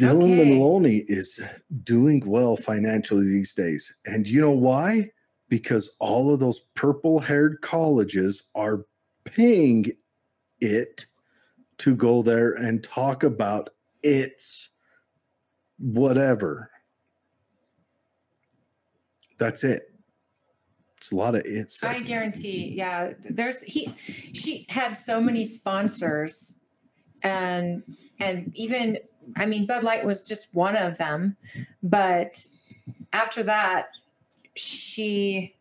Dylan Okay. Maloney is doing well financially these days. And you know why? Because all of those purple haired colleges are paying it to go there and talk about its whatever. That's it. It's a lot of it's. I guarantee, yeah. There's he she had so many sponsors and and even I mean Bud Light was just one of them, but after that she,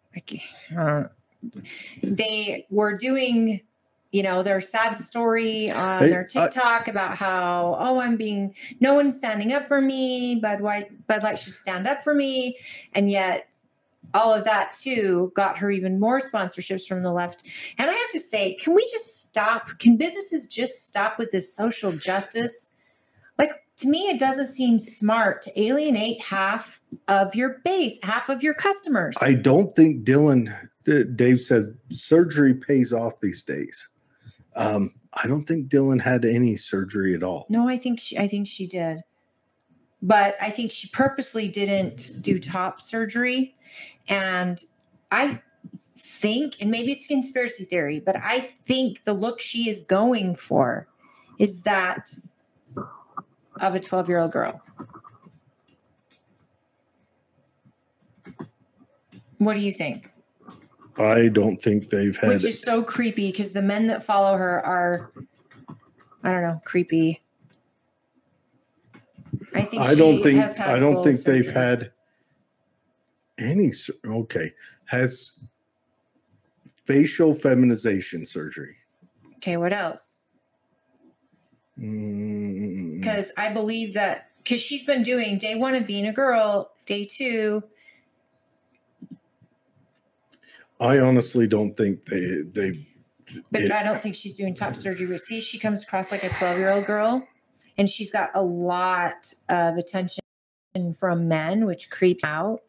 uh, they were doing you know their sad story on Hey, their I- TikTok about how oh I'm being no one's standing up for me Bud White Bud Light should stand up for me and yet all of that too got her even more sponsorships from the left. And I have to say, can we just stop? Can businesses just stop with this social justice? Like to me, it doesn't seem smart to alienate half of your base, half of your customers. I don't think Dylan, Dave says surgery pays off these days. Um, I don't think Dylan had any surgery at all. no, I think she, I think she did, but I think she purposely didn't do top surgery, and I think, and maybe it's conspiracy theory, but I think the look she is going for is that of a 12 year old girl. What do you think? I don't think they've had. Which is so creepy because the men that follow her are, I don't know, creepy. I think I don't think. has had I don't think they've had any. Okay, has facial feminization surgery. Okay, what else? Mm, Because I believe that because she's been doing day one of being a girl, day two. I honestly don't think they they. But it- I don't think she's doing top surgery. But see, she comes across like a 12 year old girl, and she's got a lot of attention from men, which creeps out.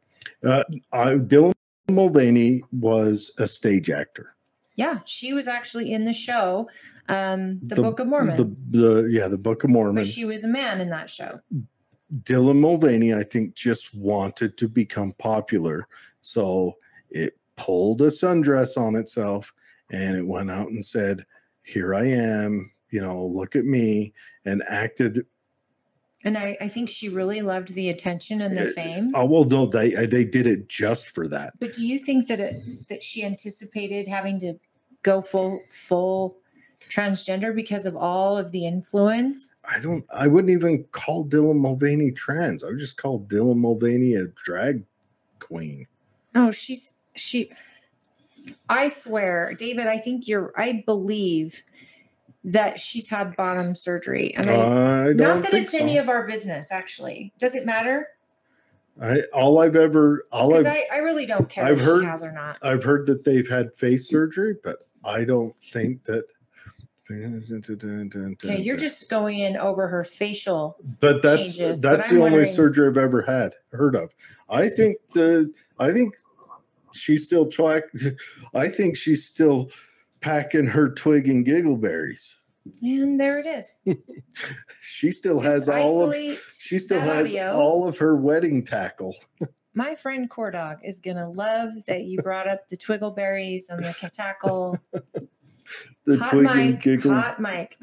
Uh, I, Dylan Mulvaney was a stage actor. Yeah, she was actually in the show, um, the, The- Book of Mormon, The, the yeah, the Book of Mormon. but she was a man in that show. Dylan Mulvaney, I think, just wanted to become popular. So it pulled a sundress on itself and it went out and said, Here I am, you know, look at me, and acted. And I, I think she really loved the attention and the Uh, fame. Oh, well, no, they, they did it just for that. But do you think that it that she anticipated having to go full full transgender because of all of the influence? I don't, I wouldn't even call Dylan Mulvaney trans. I would just call Dylan Mulvaney a drag queen. No, she's she. I swear, David. I think you're. I believe that she's had bottom surgery, and I, I don't not that think it's any of our business. Actually, does it matter? I, all I've ever, all I've, I, I really don't care I've if heard- she has or not. I've heard that they've had face surgery, but I don't think that. Okay, you're just going in over her facial. But that's changes, that's I'm the only wondering- surgery I've ever had heard of. I think the I think she's still trying. I think she's still packing her twig and giggleberries. And there it is. She still has all of she still has audio. all of her wedding tackle. My friend Cordog is gonna love that you brought up the twiggleberries and the tackle. The hot twig and mic, giggle. hot mic.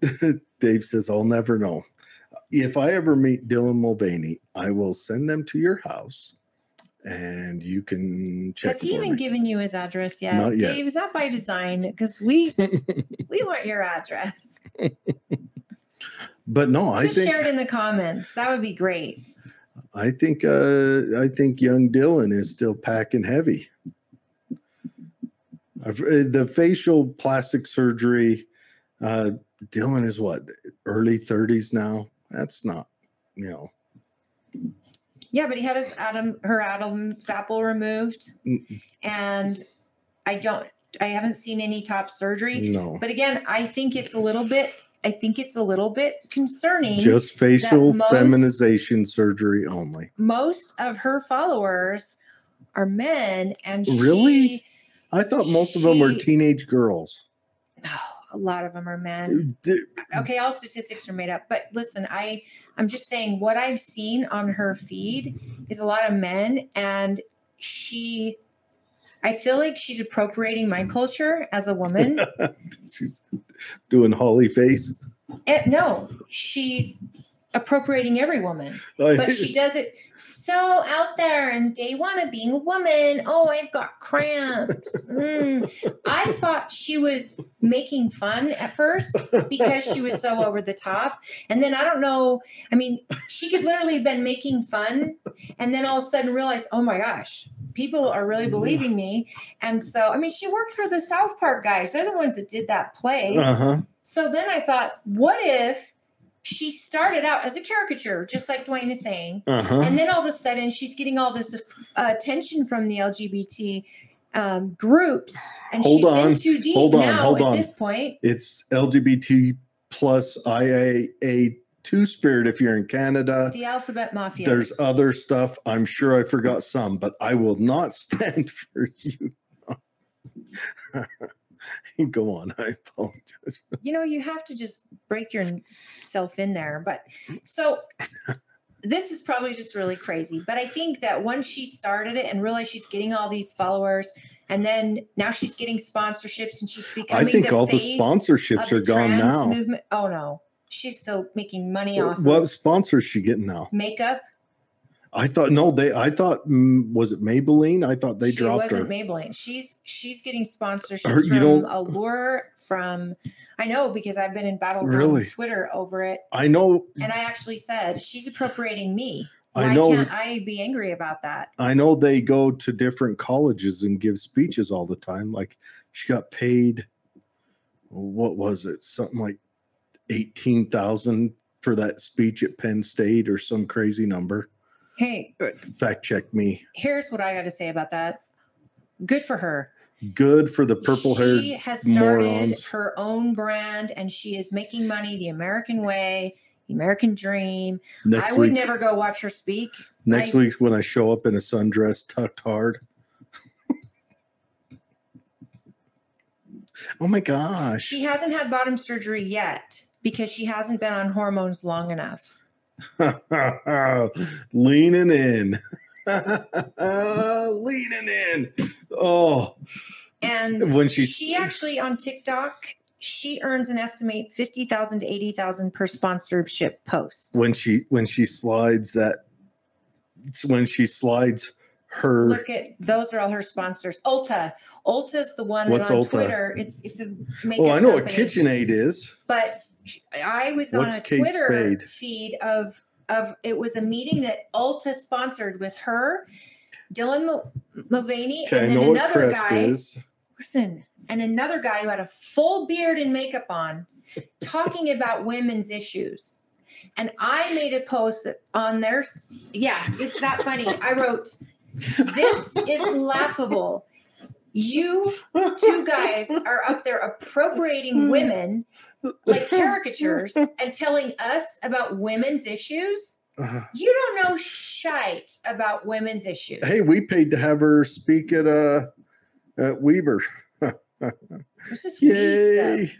Dave says, I'll never know. If I ever meet Dylan Mulvaney, I will send them to your house and you can check. Has he even me. given you his address yet? Not yet. Dave, is that by design? Because we we want your address. But no, I Just think share it in the comments. That would be great. I think uh, I think young Dylan is still packing heavy. I've, uh, the facial plastic surgery, uh, Dylan is what early thirties now. That's not, you know, Yeah, but he had his Adam her Adam's apple removed, Mm. and I don't. I haven't seen any top surgery. no, But again, I think it's a little bit. I think it's a little bit concerning. just facial most- feminization surgery only. most of her followers are men, and Really? she- I thought most of them were teenage girls. oh, a lot of them are men. Uh, okay, all statistics are made up, but listen, I I'm just saying what I've seen on her feed is a lot of men, and she. I feel like she's appropriating my culture as a woman. She's doing Holly face. And no, she's appropriating every woman. but she does it so out there and day one of being a woman. Oh, I've got cramps. Mm. I thought she was making fun at first because she was so over the top. And then I don't know. I mean, she could literally have been making fun and then all of a sudden realize, oh my gosh, people are really believing me. And so, I mean, she worked for the South Park guys. They're the ones that did that play. uh huh. So then I thought, what if she started out as a caricature, just like Dwayne is saying, Uh huh. and then all of a sudden she's getting all this uh, attention from the LGBT um, groups, and Hold she's on, in too deep hold on, now hold at on. this point. It's LGBT plus IAA two spirit if you're in Canada. The alphabet mafia. There's other stuff. I'm sure I forgot some, but I will not stand for you. Go on. I apologize. you know, you have to just break yourself in there. But so this is probably just really crazy. But I think that once she started it and realized she's getting all these followers, and then now she's getting sponsorships and she's becoming. I think all the sponsorships are the gone now. Movement. Oh no, she's so making money off What of sponsors she getting now? makeup. I thought no, they. I thought mm, was it Maybelline? I thought they she dropped her. wasn't Maybelline. She's she's getting sponsorships Her- you from Allure. From I know because I've been in battles Really? on Twitter over it, I know. and I actually said she's appropriating me. I Why know. can't I be angry about that? I know they go to different colleges and give speeches all the time. Like she got paid, what was it? Something like eighteen thousand for that speech at Penn State or some crazy number. Hey, uh, Fact check me. here's what I got to say about that. Good for her. Good for the purple hair. She has started morons. her own brand, and she is making money the American way, the American dream. Next I would week, never go watch her speak. next I- week when I show up in a sundress tucked hard. oh my gosh. She hasn't had bottom surgery yet because she hasn't been on hormones long enough. leaning in leaning in oh And when she she actually on TikTok, she earns an estimate fifty thousand to eighty thousand per sponsorship post. when she when she slides that when she slides her Look at those are all her sponsors. Ulta, Ulta's the one What's that on Ulta? Twitter. It's it's a makeup oh i know what. KitchenAid is but I was on a Kate Twitter Spade? feed of of it was a meeting that Ulta sponsored with her, Dylan Mul- Mulvaney, okay and then another guy. is Listen, and another guy who had a full beard and makeup on, talking about women's issues. And I made a post on their, yeah, it's that funny. I wrote, "This is laughable." You two guys are up there appropriating women like caricatures and telling us about women's issues. Uh, You don't know shite about women's issues. hey we paid to have her speak at uh at weber this is we stuff. yay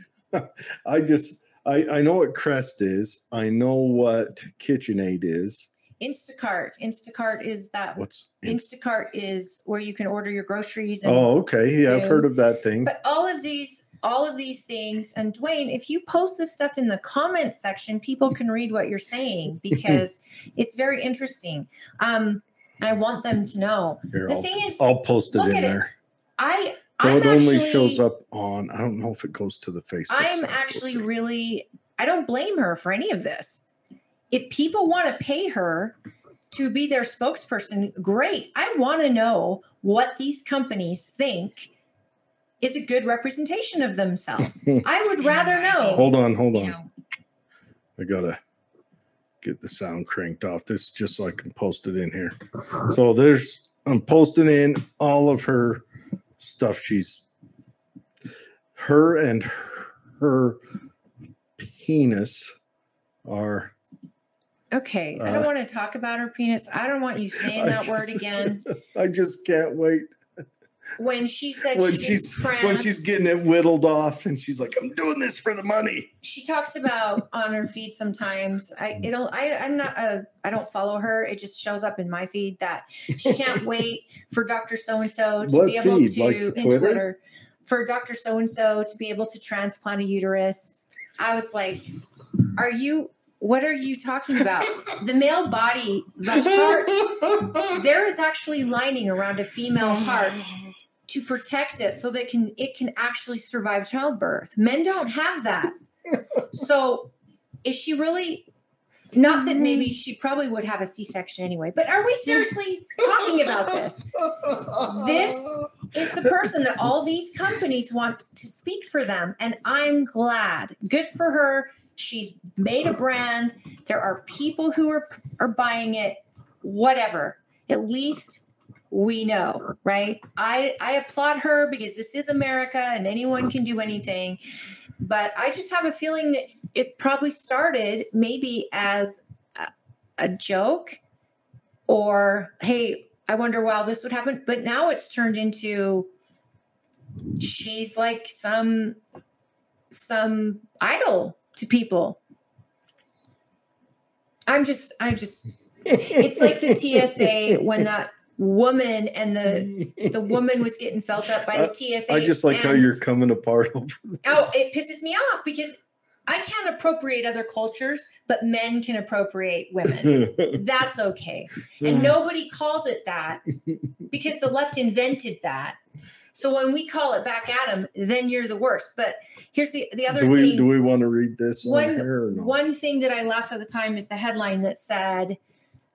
i just i i know what crest is i know what KitchenAid is Instacart. Instacart is that. what's Instacart is where you can order your groceries. And, oh okay yeah i've heard of that thing But all of these, all of these things, and Dwayne, if you post this stuff in the comment section, people can read what you're saying because it's very interesting. Um, I want them to know. Here, The I'll, thing is, I'll post it in at it. there I, Though it only actually, shows up on. I don't know if it goes to the Facebook. I'm. We'll actually really, I don't blame her for any of this. If people want to pay her to be their spokesperson, great. I want to know what these companies think is a good representation of themselves. I would rather know. hold on, hold you on. know, I gotta get the sound cranked off. This just so I can post it in here. So there's I'm posting in all of her stuff. She's her and her penis are. Okay, I Uh, don't want to talk about her penis. I don't want you saying I that word again. I just can't wait. When she said when she she's when she's getting it whittled off and she's like, I'm doing this for the money. she talks about on her feed sometimes. I it'll I I'm not a I don't follow her. It just shows up in my feed that she can't wait for Dr. So and so to What be able feed? to Like in Twitter? Twitter for Dr. So and so to be able to transplant a uterus. I was like, are you what are you talking about? The male body, the heart, there is actually lining around a female heart to protect it so that can it can actually survive childbirth. Men don't have that. So is she really not that maybe she probably would have a C-section anyway, but are we seriously talking about this? This Is the person that all these companies want to speak for them and I'm glad. Good for her. She's made a brand. There are people who are are buying it. Whatever. At least we know, right? I I applaud her because this is America and anyone can do anything. But I just have a feeling that it probably started maybe as a, a joke or hey, I wonder why this would happen. But now it's turned into she's like some some idol to people. I'm just I'm just it's like the TSA when that woman and the the woman was getting felt up by the TSA. I just like how you're coming apart over this. Oh, it pisses me off because I can't appropriate other cultures, but men can appropriate women. That's okay. And nobody calls it that because the left invented that. So when we call it back at them, then you're the worst. But here's the the other do we thing. do we want to read this One- no? One thing that I laugh at the time is the headline that said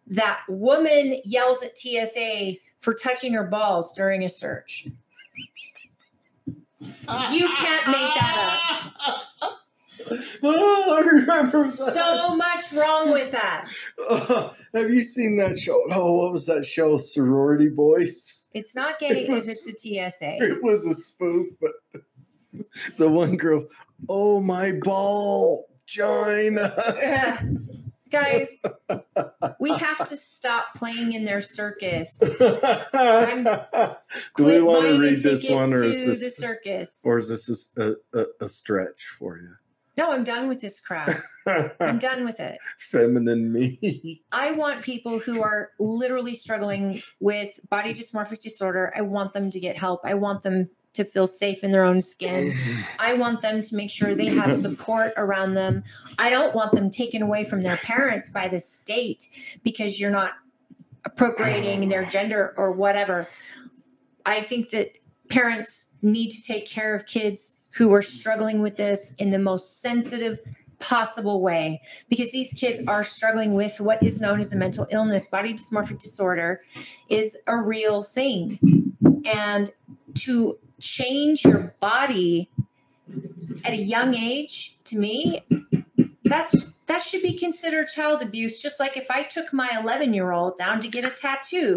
that woman yells at TSA for touching her balls during a search. You can't make that up. Oh, I remember that. So much wrong with that. Uh, have you seen that show? Oh, what was that show? Sorority Boys. It's not gay It was- because it's the TSA. It was a spoof, but the one girl, oh my ball, China. Guys, we have to stop playing in their circus. Do we want to read this one, or is the this, circus? or is this a, a, a stretch for no, I'm done with this crap. I'm done with it. Feminine me. I want people who are literally struggling with body dysmorphic disorder. I want them to get help. I want them to feel safe in their own skin. I want them to make sure they have support around them. I don't want them taken away from their parents by the state because you're not appropriating their gender or whatever. I think that parents need to take care of kids who are struggling with this in the most sensitive possible way because these kids are struggling with what is known as a mental illness. Body dysmorphic disorder is a real thing. And to change your body at a young age, to me, that's that should be considered child abuse. Just like if I took my 11 year old down to get a tattoo,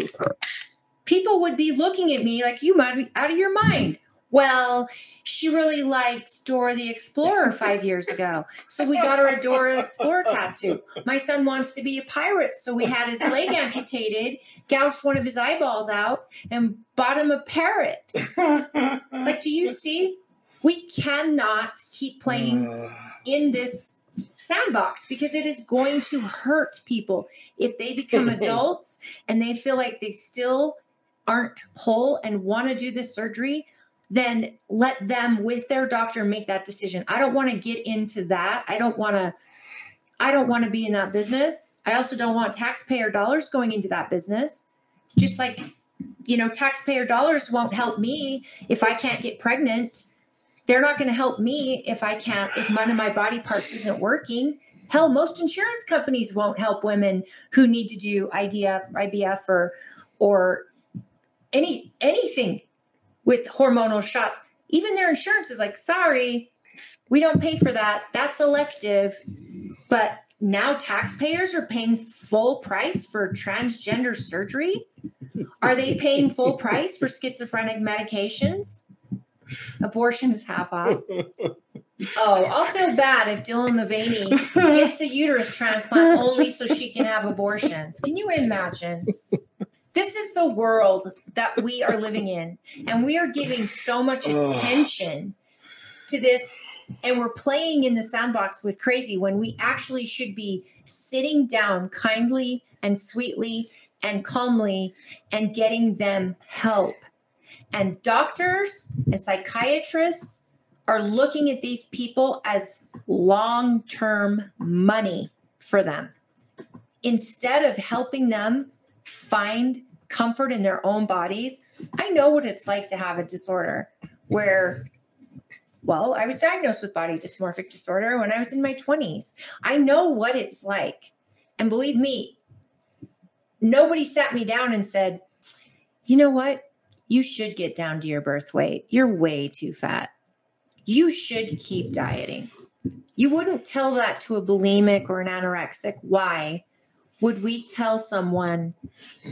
people would be looking at me like you might be out of your mind. Well, she really liked Dora the Explorer five years ago. So we got her a Dora Explorer tattoo. My son wants to be a pirate. So we had his leg amputated, gouged one of his eyeballs out, and bought him a parrot. Like, do you see? We cannot keep playing Uh, in this sandbox because it is going to hurt people if they become adults and they feel like they still aren't whole and want to do this surgery then let them with their doctor make that decision. I don't want to get into that. I don't want to i don't want to be in that business. I also don't want taxpayer dollars going into that business. Just like you know taxpayer dollars won't help me if i can't get pregnant. They're not going to help me if I can't, if one of my body parts isn't working. Hell, most insurance companies won't help women who need to do IDF, IBF, or or any anything with hormonal shots. Even their insurance is like, sorry, we don't pay for that. That's elective. But now taxpayers are paying full price for transgender surgery. Are they paying full price for schizophrenic medications? Abortion's half off. Oh, I'll feel bad if Dylan Mulvaney gets a uterus transplant only so she can have abortions. Can you imagine? This is the world that we are living in. And we are giving so much attention to this. And we're playing in the sandbox with crazy when we actually should be sitting down kindly and sweetly and calmly and getting them help. And doctors and psychiatrists are looking at these people as long term money for them instead of helping them find comfort in their own bodies. I know what it's like to have a disorder where, well, I was diagnosed with body dysmorphic disorder when I was in my 20s. I know what it's like. And believe me, nobody sat me down and said, you know what? You should get down to your birth weight. You're way too fat. You should keep dieting. You wouldn't tell that to a bulimic or an anorexic. Why would we tell someone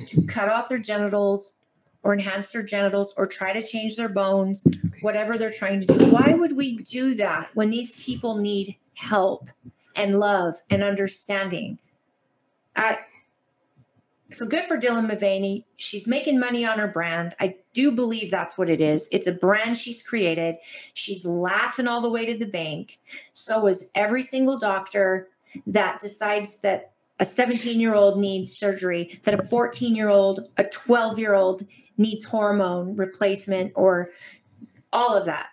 to cut off their genitals or enhance their genitals or try to change their bones, whatever they're trying to do? Why would we do that when these people need help and love and understanding? So good for Dylan Mulvaney. She's making money on her brand. I do believe that's what it is. It's a brand she's created. She's laughing all the way to the bank. So is every single doctor that decides that a 17 year old needs surgery, that a 14 year old, a 12 year old needs hormone replacement, or all of that.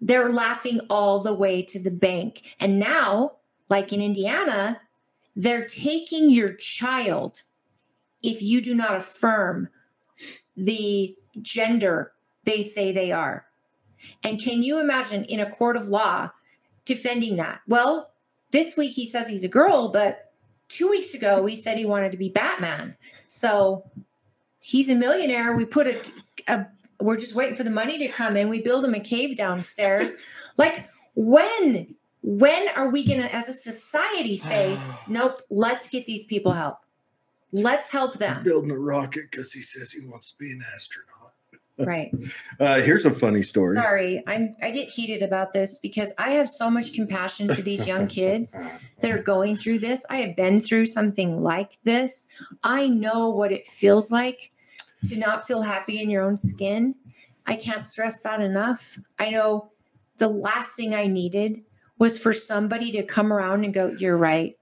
They're laughing all the way to the bank. And now, like in Indiana, they're taking your child if you do not affirm the gender they say they are. And can you imagine in a court of law defending that? Well, this week he says he's a girl, but two weeks ago he said he wanted to be Batman. So he's a millionaire. We put a, a we're just waiting for the money to come in. We build him a cave downstairs. Like when when are we going to as a society say, nope, let's get these people help. Let's help them. Building a rocket because he says he wants to be an astronaut. Right. Uh, here's a funny story. Sorry, I'm I get heated about this because I have so much compassion to these young kids that are going through this. I have been through something like this. I know what it feels like to not feel happy in your own skin. I can't stress that enough. I know the last thing I needed was for somebody to come around and go, "You're right.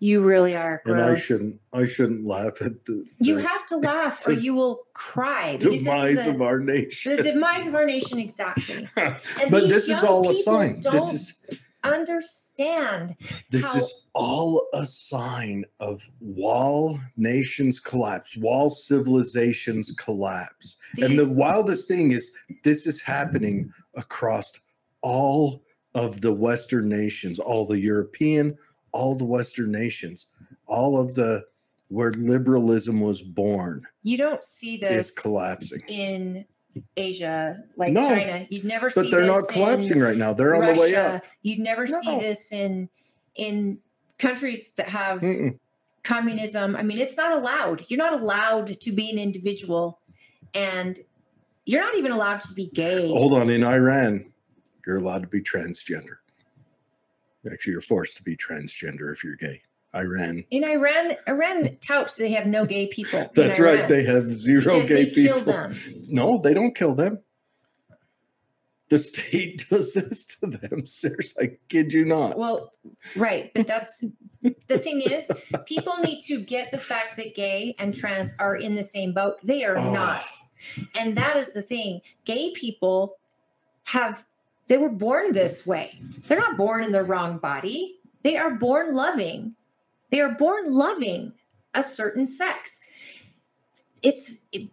You really are gross." and I shouldn't. I shouldn't laugh at the, You the have to laugh or you will cry. demise the- of our nation. the demise of our nation, exactly. But this is all a sign. This is understand. this how- is all a sign of wall nations collapse, wall civilizations collapse. And the wildest thing is this is happening across all of the Western nations, all the European, all the Western nations, all of the where liberalism was born you don't see this is collapsing. in Asia, like No, China. You'd never see But they're this not collapsing right now. They're on the way up. You'd never see this in in countries that have Mm-mm. communism. I mean, it's not allowed. You're not allowed to be an individual, and you're not even allowed to be gay. Hold on, in Iran, you're allowed to be transgender. Actually, you're forced to be transgender if you're gay. Iran. In Iran, Iran touts they have no gay people. That's right. They have zero gay they kill people. them. No, they don't kill them. The state does this to them. Seriously, I kid you not. Well, right, but that's the thing is, people need to get the fact that gay and trans are in the same boat. They are Oh. not. And that is the thing. Gay people have they were born this way. They're not born in the wrong body. They are born loving. They are born loving a certain sex. It's it,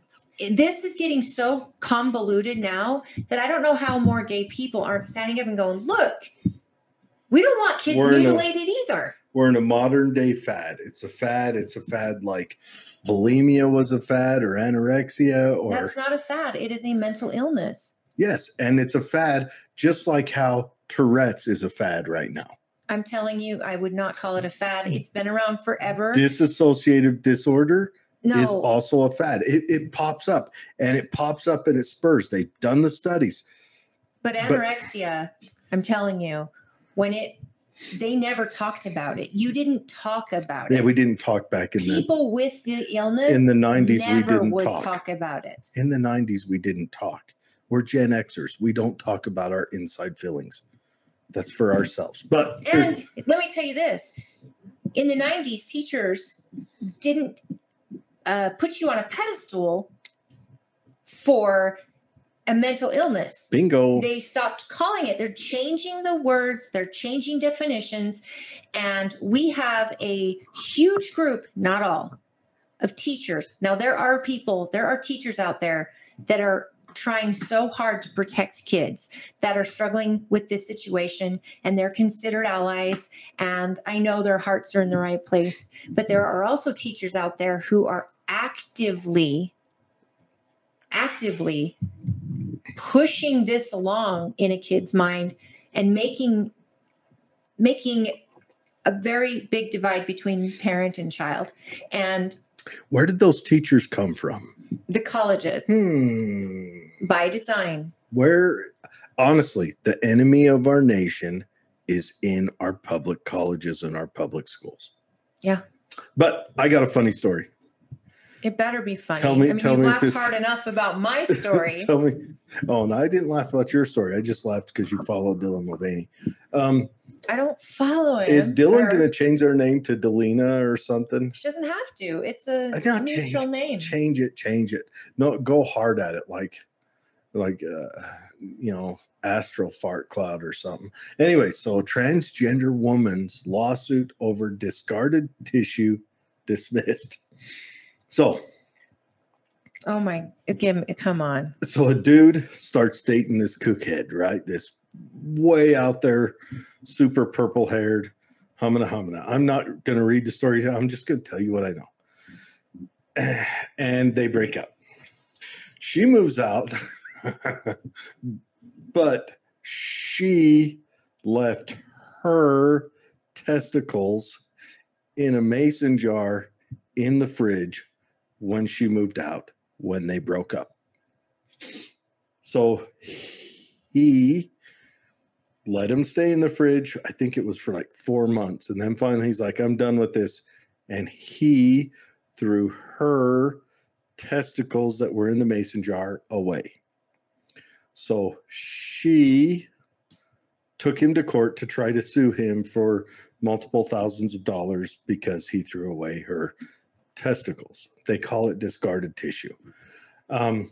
this is getting so convoluted now that I don't know how more gay people aren't standing up and going, "Look, we don't want kids We're in a- mutilated either." We're in a modern day fad. It's a fad. It's a fad like bulimia was a fad or anorexia or That's not a fad. It is a mental illness. Yes, and it's a fad just like how Tourette's is a fad right now. I'm telling you, I would not call it a fad. It's been around forever. Dissociative disorder is also a fad. It, it pops up and it pops up and it spurs. They've done the studies. but anorexia, I'm telling you, when it they never talked about it. You didn't talk about Yeah, it. Yeah, we didn't talk back in the People with the illness in the 90s we didn't would talk. talk about it. in the 90s we didn't talk. We're Gen Xers. We don't talk about our inside feelings. That's for ourselves. But And let me tell you this in the 90s, teachers didn't uh, put you on a pedestal for a mental illness. bingo. They stopped calling it. They're changing the words, they're changing definitions. And we have a huge group, not all, of teachers. Now, there are people, there are teachers out there that are trying so hard to protect kids that are struggling with this situation and they're considered allies and i know their hearts are in the right place but there are also teachers out there who are actively actively pushing this along in a kid's mind and making making a very big divide between parent and child and Where did those teachers come from? the colleges Hmm. by design Where, honestly, the enemy of our nation is in our public colleges and our public schools. Yeah. But I got a funny story. It better be funny Tell me- i mean tell you've me laughed this- hard enough about my story Tell me. Oh, no, I didn't laugh about your story. I just laughed because you follow Dylan Mulvaney. Um, i don't follow him is Dylan going to change their name to Delina or something? she doesn't have to it's a neutral name Change it, change it. No, go hard at it, like, like, uh, you know, astral fart cloud or something. Anyway, so transgender woman's lawsuit over discarded tissue dismissed. So, oh my give me come on so a dude starts dating this cookhead, right? This way out there, super purple haired, humana humana. I'm not going to read the story. I'm just going to tell you what I know. And they break up. She moves out, but she left her testicles in a mason jar in the fridge when she moved out when they broke up. So he let him stay in the fridge. I think it was for like four months. And then finally he's like, I'm done with this. And he threw her testicles that were in the mason jar away. So she took him to court to try to sue him for multiple thousands of dollars because he threw away her testicles. They call it discarded tissue. Um,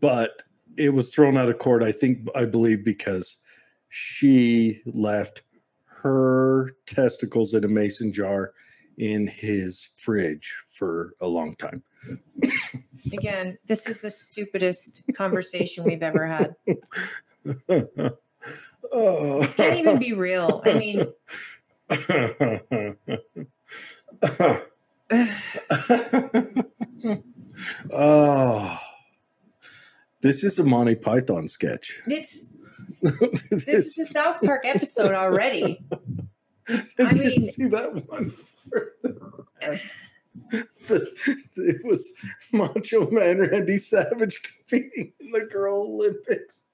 but it was thrown out of court, I think, I believe, because she left her testicles in a mason jar in his fridge for a long time. again this is the stupidest conversation we've ever had oh. this can't even be real i mean oh, this is a Monty Python sketch. it's this, is a south park episode already Did I you mean- see that one? The- it was Macho Man Randy Savage competing in the Girl Olympics.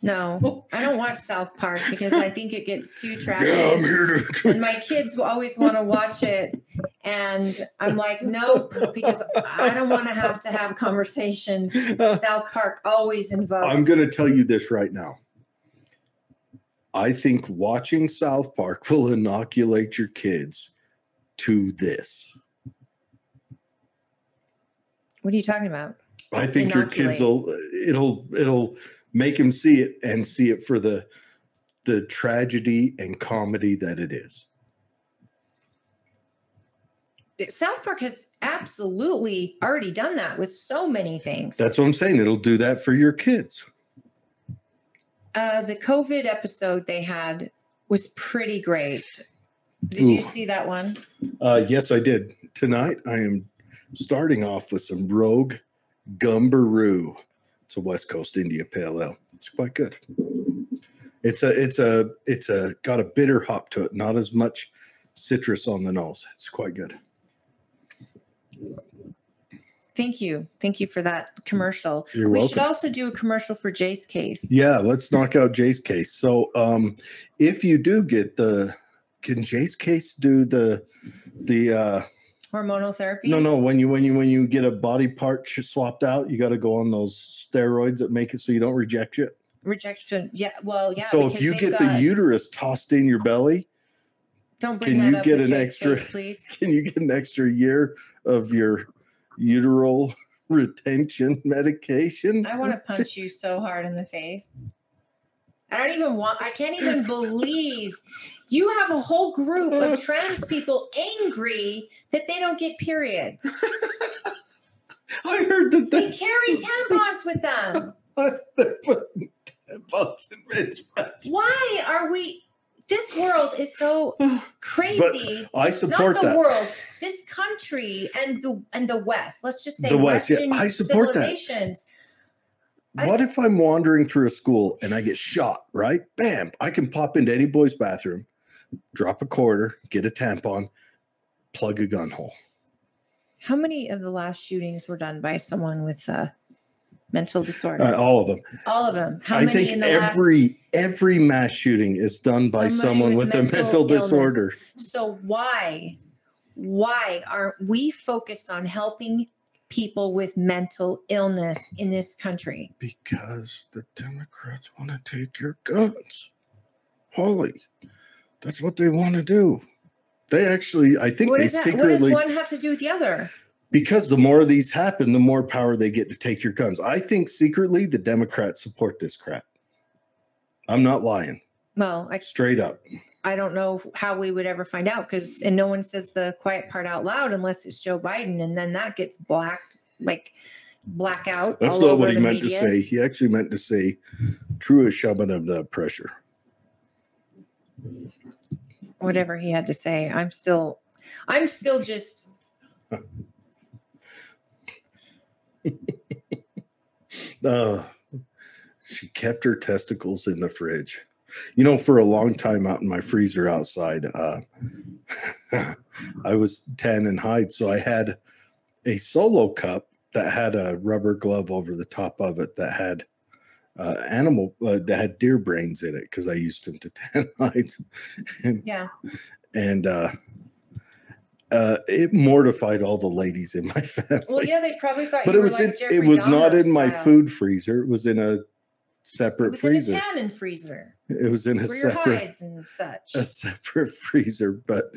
No i don't watch south park because i think it gets too trashy Yeah, I'm here to. and my kids will always want to watch it and i'm like nope because i don't want to have to have conversations south park always involves I'm going to tell you this right now. I think watching South Park will inoculate your kids to this. what are you talking about I think your kids will it'll it'll make them see it and see it for the the tragedy and comedy that it is. south park has absolutely already done that with so many things That's what I'm saying. It'll do that for your kids. uh, the covid episode they had was pretty great did you see that one Uh, yes, I did. Tonight I am starting off with some Rogue Gumbaroo. It's a West Coast India Pale Ale. It's quite good. It's a it's a it's a got a bitter hop to it, not as much citrus on the nose. It's quite good. Thank you. Thank you for that commercial. You're we welcome. should also do a commercial for Jay's case. Yeah, let's knock out Jay's case. So, um, if you do get the, can Jay's case do the, the, uh, Hormonal therapy. no, no, when you, when you, when you get a body part swapped out, you got to go on those steroids that make it so you don't reject it. Rejection. Yeah. Well, yeah. so if you get the uterus tossed in your belly, don't bring can you get an extra- please. can you get an extra year of your uteral retention medication? I want to punch you so hard in the face. I don't even want, I can't even believe you have a whole group of trans people angry that they don't get periods. I heard that They they, carry tampons with them. they're putting tampons in men's breasts. Why are we, this world is so crazy. I support Not the that. world, this country and the and the West. Let's just say The West, yeah, I support that. Civilizations. I- What if I'm wandering through a school and I get shot, right? Bam, I can pop into any boy's bathroom, drop a quarter, get a tampon, plug a gun hole. How many of the last shootings were done by someone with a mental disorder? Uh, all of them. All of them. How I many think in the every every mass shooting is done by Somebody someone with with, a mental mental illness. disorder. So why, why aren't we focused on helping people with mental illness in this country? Because the Democrats want to take your guns. Holly, that's what they want to do. They actually, I think What they that? What does one have to do with the other? because the more of these happen, the more power they get to take your guns. I think secretly the Democrats support this crap. I'm not lying, Well, I straight up. I don't know how we would ever find out because and no one says the quiet part out loud unless it's Joe Biden, and then that gets black like blackout. That's all not what he meant media. to say. He actually meant to say, true as shoving of the pressure. Whatever he had to say, I'm still, I'm still just. Uh, she kept her testicles in the fridge. You know, for a long time out in my freezer outside, uh, I was tan and hide, so I had a solo cup that had a rubber glove over the top of it that had uh, animal uh, that had deer brains in it because I used them to tan hides, and Yeah, and uh, uh, it mortified all the ladies in my family. well, yeah, they probably thought but it was like in, it was not in my food freezer. It was in a It separate was freezer. in a tannin freezer it was in a separate hides and such. a separate freezer, but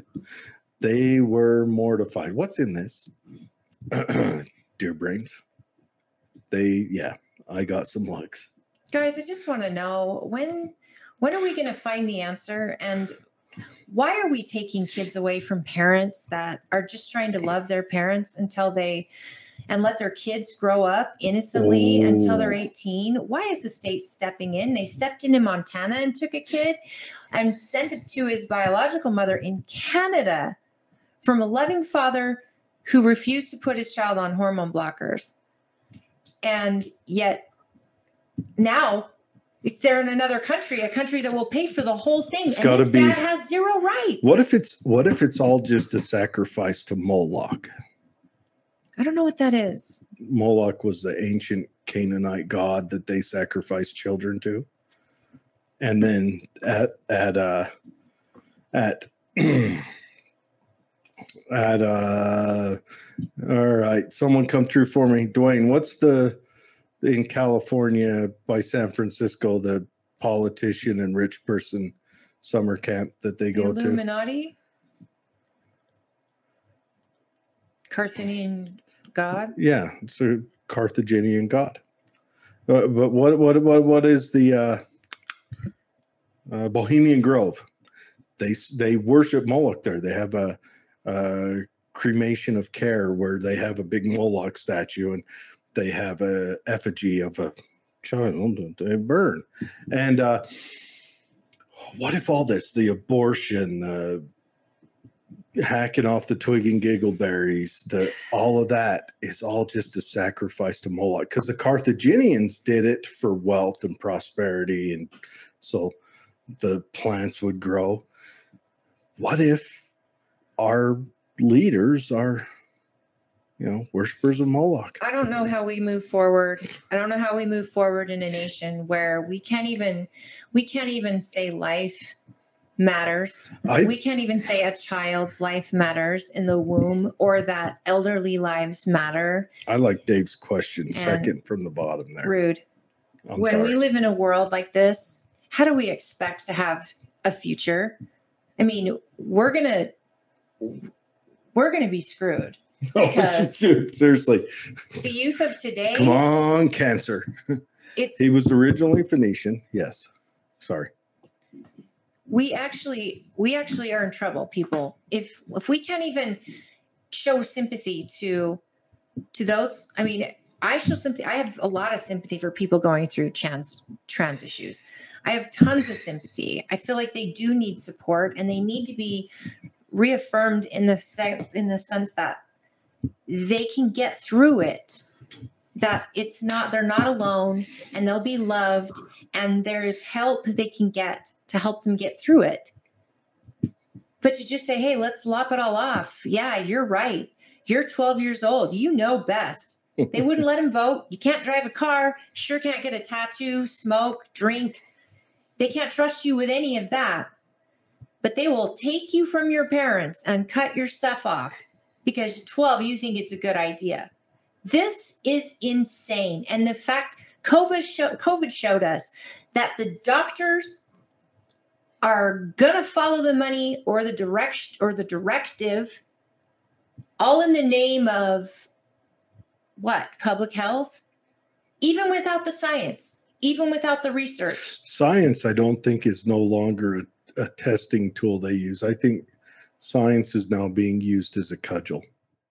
they were mortified. What's in this? Dear brains. They yeah, I got some looks. Guys, I just want to know when when are we going to find the answer and why are we taking kids away from parents that are just trying to love their parents until they and let their kids grow up innocently until they're 18? Why is the state stepping in? They stepped in in Montana and took a kid and sent it to his biological mother in Canada from a loving father who refused to put his child on hormone blockers. And yet now it's there in another country, a country that will pay for the whole thing. It's and this be- dad has zero rights. What if it's what if it's all just a sacrifice to Moloch? I don't know what that is. Moloch was the ancient Canaanite god that they sacrificed children to. And then at at uh at at uh all right, someone come through for me. Dwayne, what's the in California by San Francisco, the politician and rich person summer camp that they The go to? Illuminati? Carthaginian God? Yeah, it's a Carthaginian god. Uh, but what what what what is the uh, uh, Bohemian Grove? They they worship Moloch there. They have a, a cremation of care where they have a big Moloch statue and they have a effigy of a child they burn. And uh, what if all this, the abortion, the hacking off the twig and giggleberries, the all of that is all just a sacrifice to Moloch because the Carthaginians did it for wealth and prosperity, and so the plants would grow. What if our leaders are you know, worshippers of Moloch. I don't know how we move forward. I don't know how we move forward in a nation where we can't even we can't even say life matters. I we can't even say a child's life matters in the womb or that elderly lives matter. I like Dave's question second from the bottom there. Rude. I'm when sorry. we live in a world like this, how do we expect to have a future? I mean, we're gonna we're gonna be screwed. because- Dude, seriously, The youth of today, come on, cancer. it's He was originally Phoenician. Yes. Sorry. We actually we actually are in trouble people. If if we can't even show sympathy to to those i mean i show sympathy i have a lot of sympathy for people going through trans trans issues. I have tons of sympathy. I feel like they do need support and they need to be reaffirmed in the in the sense that they can get through it that it's not they're not alone and they'll be loved and there is help they can get to help them get through it. But to just say, hey, let's lop it all off. Yeah, you're right. You're 12 years old. You know best. They wouldn't let him vote. You can't drive a car. Sure can't get a tattoo, smoke, drink. They can't trust you with any of that. But they will take you from your parents and cut your stuff off because 12, you think it's a good idea. This is insane. And the fact COVID, show, COVID showed us that the doctors are gonna follow the money or the direct or the directive, all in the name of what public health, even without the science, even without the research. Science, I don't think, is no longer a, a testing tool they use. I think science is now being used as a cudgel.